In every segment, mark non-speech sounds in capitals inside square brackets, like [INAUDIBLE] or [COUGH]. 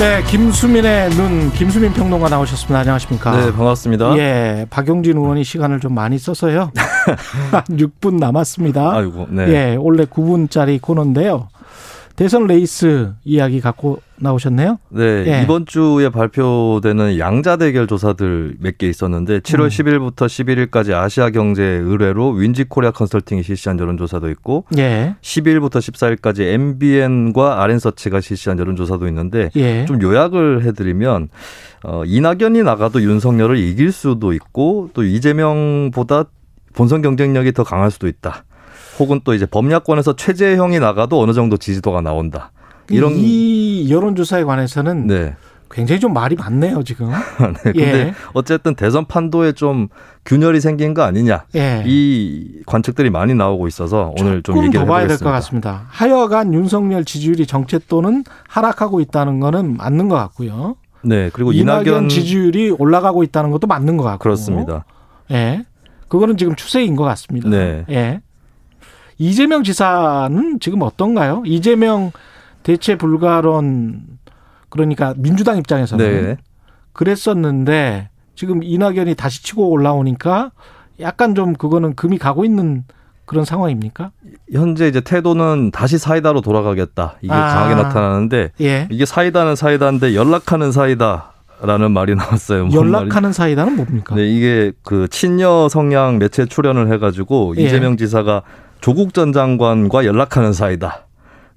네, 김수민의 눈, 김수민 평론가 나오셨습니다. 안녕하십니까? 네, 반갑습니다. 예, 박용진 의원이 시간을 좀 많이 써서요. [LAUGHS] 한 6분 남았습니다. 아이고, 네. 예, 원래 9분짜리 코너인데요. 대선 레이스 이야기 갖고 나오셨네요. 네, 예. 이번 주에 발표되는 양자 대결 조사들 몇 개 있었는데 7월 음. 10일부터 11일까지 아시아 경제 의뢰로 윈지 코리아 컨설팅이 실시한 여론 조사도 있고 예, 10일부터 14일까지 MBN과 알앤써치가 실시한 여론 조사도 있는데 예. 좀 요약을 해 드리면 어, 이낙연이 나가도 윤석열을 이길 수도 있고 또 이재명보다 본선 경쟁력이 더 강할 수도 있다. 혹은 또 이제 범야권에서 최재형이 나가도 어느 정도 지지도가 나온다. 이런 이 여론조사에 관해서는 네. 굉장히 좀 말이 많네요, 지금. [LAUGHS] 네. 근데 예. 어쨌든 대선 판도에 좀 균열이 생긴 거 아니냐. 예. 이 관측들이 많이 나오고 있어서 오늘 좀 얘기를 더 봐야 될. 것 같습니다. 하여간 윤석열 지지율이 정체또는 하락하고 있다는 거는 맞는 것 같고요. 네. 그리고 이낙연, 이낙연 지지율이 올라가고 있다는 것도 맞는 것 같고. 그렇습니다. 예. 그거는 지금 추세인 것 같습니다. 네. 예. 이재명 지사는 지금 어떤가요? 이재명 대체 불가론 그러니까 민주당 입장에서는 네. 그랬었는데 지금 이낙연이 다시 치고 올라오니까 약간 좀 그거는 금이 가고 있는 그런 상황입니까? 현재 이제 태도는 다시 사이다로 돌아가겠다. 이게 아. 강하게 나타나는데 예. 이게 사이다는 사이다인데 연락하는 사이다 라는 말이 나왔어요. 뭔 연락하는 사이다는 뭡니까? 네, 이게 그 친여 성향 매체 출연을 해가지고 예. 이재명 지사가 조국 전 장관과 연락하는 사이다.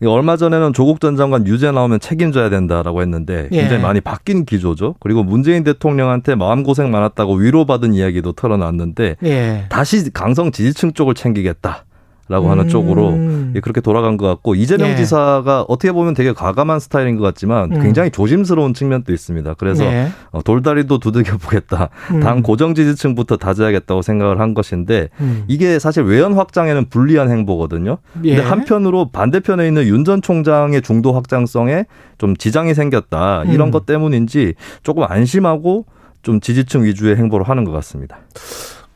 얼마 전에는 조국 전 장관 유죄 나오면 책임져야 된다라고 했는데 예. 굉장히 많이 바뀐 기조죠. 그리고 문재인 대통령한테 마음고생 많았다고 위로받은 이야기도 털어놨는데 예. 다시 강성 지지층 쪽을 챙기겠다 라고 하는 음. 쪽으로 예, 그렇게 돌아간 것 같고 이재명 예. 지사가 어떻게 보면 되게 과감한 스타일인 것 같지만 음. 굉장히 조심스러운 측면도 있습니다. 그래서 예. 어, 돌다리도 두들겨 보겠다. 음. 당 고정 지지층부터 다져야겠다고 생각을 한 것인데 음. 이게 사실 외연 확장에는 불리한 행보거든요. 예. 근데 한편으로 반대편에 있는 윤 전 총장의 중도 확장성에 좀 지장이 생겼다. 이런 음. 것 때문인지 조금 안심하고 좀 지지층 위주의 행보를 하는 것 같습니다.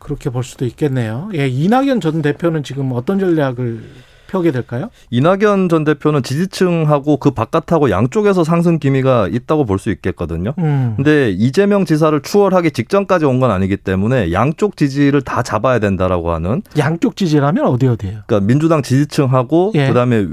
그렇게 볼 수도 있겠네요. 예, 이낙연 전 대표는 지금 어떤 전략을 펴게 될까요? 이낙연 전 대표는 지지층하고 그 바깥하고 양쪽에서 상승 기미가 있다고 볼 수 있겠거든요. 음. 근데 이재명 지사를 추월하기 직전까지 온 건 아니기 때문에 양쪽 지지를 다 잡아야 된다라고 하는 양쪽 지지라면 어디 어디예요? 그러니까 민주당 지지층하고 예. 그다음에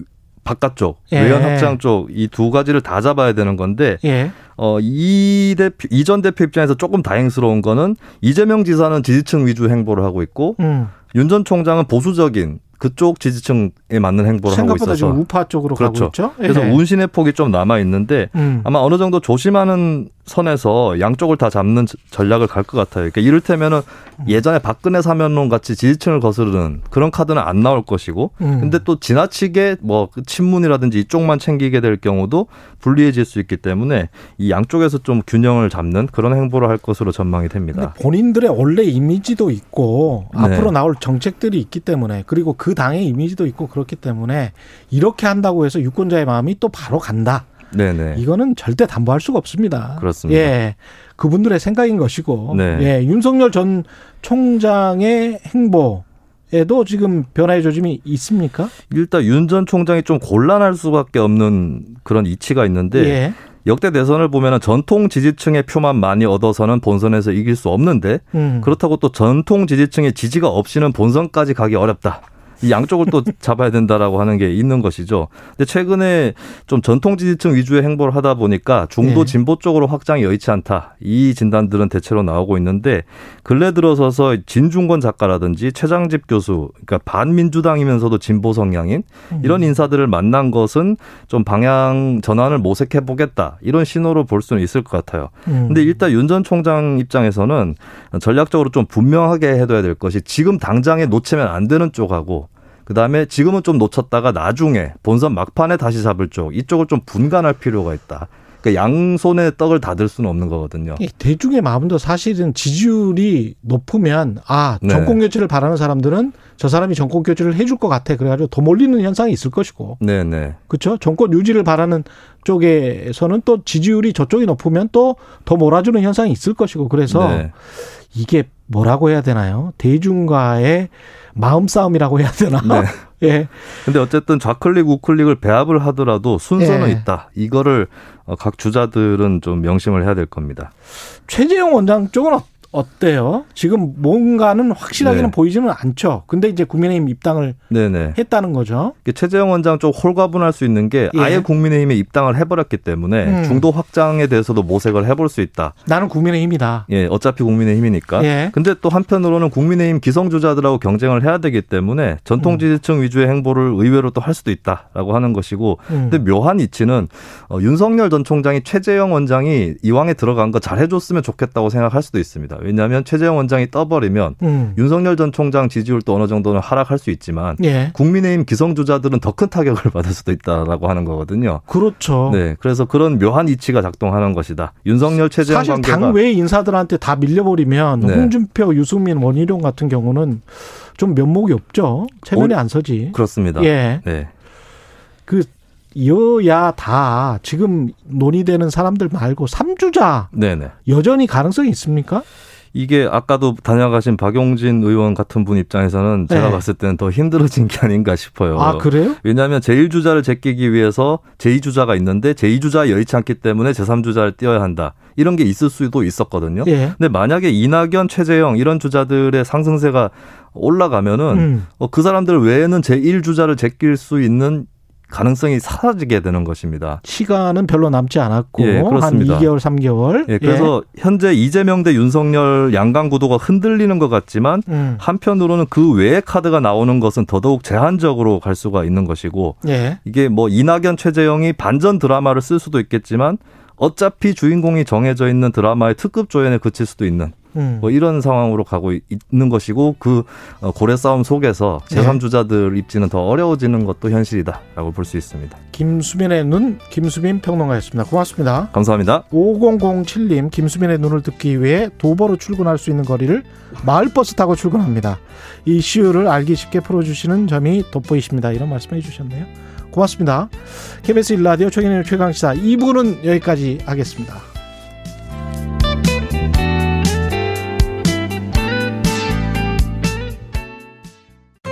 바깥쪽 예. 외연 확장 쪽 이 두 가지를 다 잡아야 되는 건데 예. 어 이 대표 이전 대표 입장에서 조금 다행스러운 거는 이재명 지사는 지지층 위주 행보를 하고 있고 음. 윤전 총장은 보수적인 그쪽 지지층에 맞는 행보를 하고 생각보다 있어서 지금 우파 쪽으로 그렇죠. 가고 있죠. 그래서 예. 운신의 폭이 좀 남아 있는데 음. 아마 어느 정도 조심하는 선에서 양쪽을 다 잡는 저- 전략을 갈 것 같아요. 그러니까 이를테면은 예전에 박근혜 사면론 같이 지지층을 거스르는 그런 카드는 안 나올 것이고, 음. 근데 또 지나치게 뭐그 친문이라든지 이쪽만 챙기게 될 경우도 불리해질 수 있기 때문에 이 양쪽에서 좀 균형을 잡는 그런 행보를 할 것으로 전망이 됩니다. 본인들의 원래 이미지도 있고 네. 앞으로 나올 정책들이 있기 때문에 그리고 그 당의 이미지도 있고 그렇기 때문에 이렇게 한다고 해서 유권자의 마음이 또 바로 간다. 네네. 이거는 절대 담보할 수가 없습니다. 그렇습니다. 예. 그분들의 생각인 것이고. 네. 예. 윤석열 전 총장의 행보 에도 지금 변화의 조짐이 있습니까? 일단 윤 전 총장이 좀 곤란할 수밖에 없는 그런 이치가 있는데 예. 역대 대선을 보면은 전통 지지층의 표만 많이 얻어서는 본선에서 이길 수 없는데 음. 그렇다고 또 전통 지지층의 지지가 없이는 본선까지 가기 어렵다. 이 양쪽을 또 [LAUGHS] 잡아야 된다라고 하는 게 있는 것이죠. 근데 최근에 좀 전통 지지층 위주의 행보를 하다 보니까 중도 예. 진보 쪽으로 확장이 여의치 않다. 이 진단들은 대체로 나오고 있는데 근래 들어서서 진중권 작가라든지 최장집 교수, 그러니까 반민주당이면서도 진보 성향인 음. 이런 인사들을 만난 것은 좀 방향 전환을 모색해 보겠다. 이런 신호로 볼 수는 있을 것 같아요. 음. 근데 일단 윤 전 총장 입장에서는 전략적으로 좀 분명하게 해둬야 될 것이 지금 당장에 놓치면 안 되는 쪽하고 그 다음에 지금은 좀 놓쳤다가 나중에 본선 막판에 다시 잡을 쪽 이쪽을 좀 분간할 필요가 있다. 그러니까 양손에 떡을 다 들 수는 없는 거거든요. 이 대중의 마음도 사실은 지지율이 높으면 아 네. 정권 교체를 바라는 사람들은 저 사람이 정권 교체를 해줄 것 같아 그래가지고 더 몰리는 현상이 있을 것이고 네, 네. 그렇죠 정권 유지를 바라는 쪽에서는 또 지지율이 저쪽이 높으면 또 더 몰아주는 현상이 있을 것이고 그래서 네. 이게 뭐라고 해야 되나요 대중과의 마음 싸움이라고 해야 되나 네. [LAUGHS] 예 근데 어쨌든 좌클릭 우클릭을 배합을 하더라도 순서는 예. 있다. 이거를 어, 각 주자들은 좀 명심을 해야 될 겁니다. 최재형 원장 쪽은 어- 어때요? 지금 뭔가는 확실하게는 네. 보이지는 않죠. 근데 이제 국민의힘 입당을 네네. 했다는 거죠. 최재형 원장 쪽 홀가분할 수 있는 게 예. 아예 국민의힘에 입당을 해버렸기 때문에 음. 중도 확장에 대해서도 모색을 해볼 수 있다. 나는 국민의힘이다. 예, 어차피 국민의힘이니까. 예. 근데 또 한편으로는 국민의힘 기성주자들하고 경쟁을 해야 되기 때문에 전통 지지층 위주의 행보를 의외로 또 할 수도 있다라고 하는 것이고. 음. 근데 묘한 이치는 어, 윤석열 전 총장이 최재형 원장이 이왕에 들어간 거 잘해줬으면 좋겠다고 생각할 수도 있습니다. 왜냐하면 최재형 원장이 떠버리면 음. 윤석열 전 총장 지지율도 어느 정도는 하락할 수 있지만 예. 국민의힘 기성주자들은 더 큰 타격을 [LAUGHS] 받을 수도 있다라고 하는 거거든요. 그렇죠. 네, 그래서 그런 묘한 이치가 작동하는 것이다. 윤석열 최재형 사실 관계가 당외 인사들한테 다 밀려버리면 네. 홍준표, 유승민, 원희룡 같은 경우는 좀 면목이 없죠. 체면이 어, 안 서지. 그렇습니다. 예. 네. 그 여야 다 지금 논의되는 사람들 말고 삼주자 네네. 여전히 가능성이 있습니까? 이게 아까도 다녀가신 박용진 의원 같은 분 입장에서는 제가 네. 봤을 때는 더 힘들어진 게 아닌가 싶어요. 아 그래요? 왜냐하면 제1주자를 제끼기 위해서 제2주자가 있는데 제2주자 여의치 않기 때문에 제3주자를 띄어야 한다. 이런 게 있을 수도 있었거든요. 예. 근데 만약에 이낙연, 최재형 이런 주자들의 상승세가 올라가면은 음. 어, 그 사람들 외에는 제1주자를 제낄 수 있는 가능성이 사라지게 되는 것입니다. 시간은 별로 남지 않았고 예, 한 그렇습니다. 2개월, 3개월. 예, 그래서 현재 이재명 대 윤석열 양강 구도가 흔들리는 것 같지만 음. 한편으로는 그 외의 카드가 나오는 것은 더더욱 제한적으로 갈 수가 있는 것이고 예. 이게 뭐 이낙연 최재형이 반전 드라마를 쓸 수도 있겠지만 어차피 주인공이 정해져 있는 드라마의 특급 조연에 그칠 수도 있는 음. 뭐 이런 상황으로 가고 있는 것이고 그 어, 고래 싸움 속에서 네. 제3주자들 입지는 더 어려워지는 것도 현실이다라고 볼 수 있습니다. 김수민의 눈 김수민 평론가였습니다. 고맙습니다. 감사합니다. 5007님 김수민의 눈을 듣기 위해 도보로 출근할 수 있는 거리를 마을버스 타고 출근합니다. 이슈를 알기 쉽게 풀어주시는 점이 돋보이십니다. 이런 말씀해 주셨네요. 고맙습니다. KBS 1라디오 최경영의 최강시사 2부는 여기까지 하겠습니다.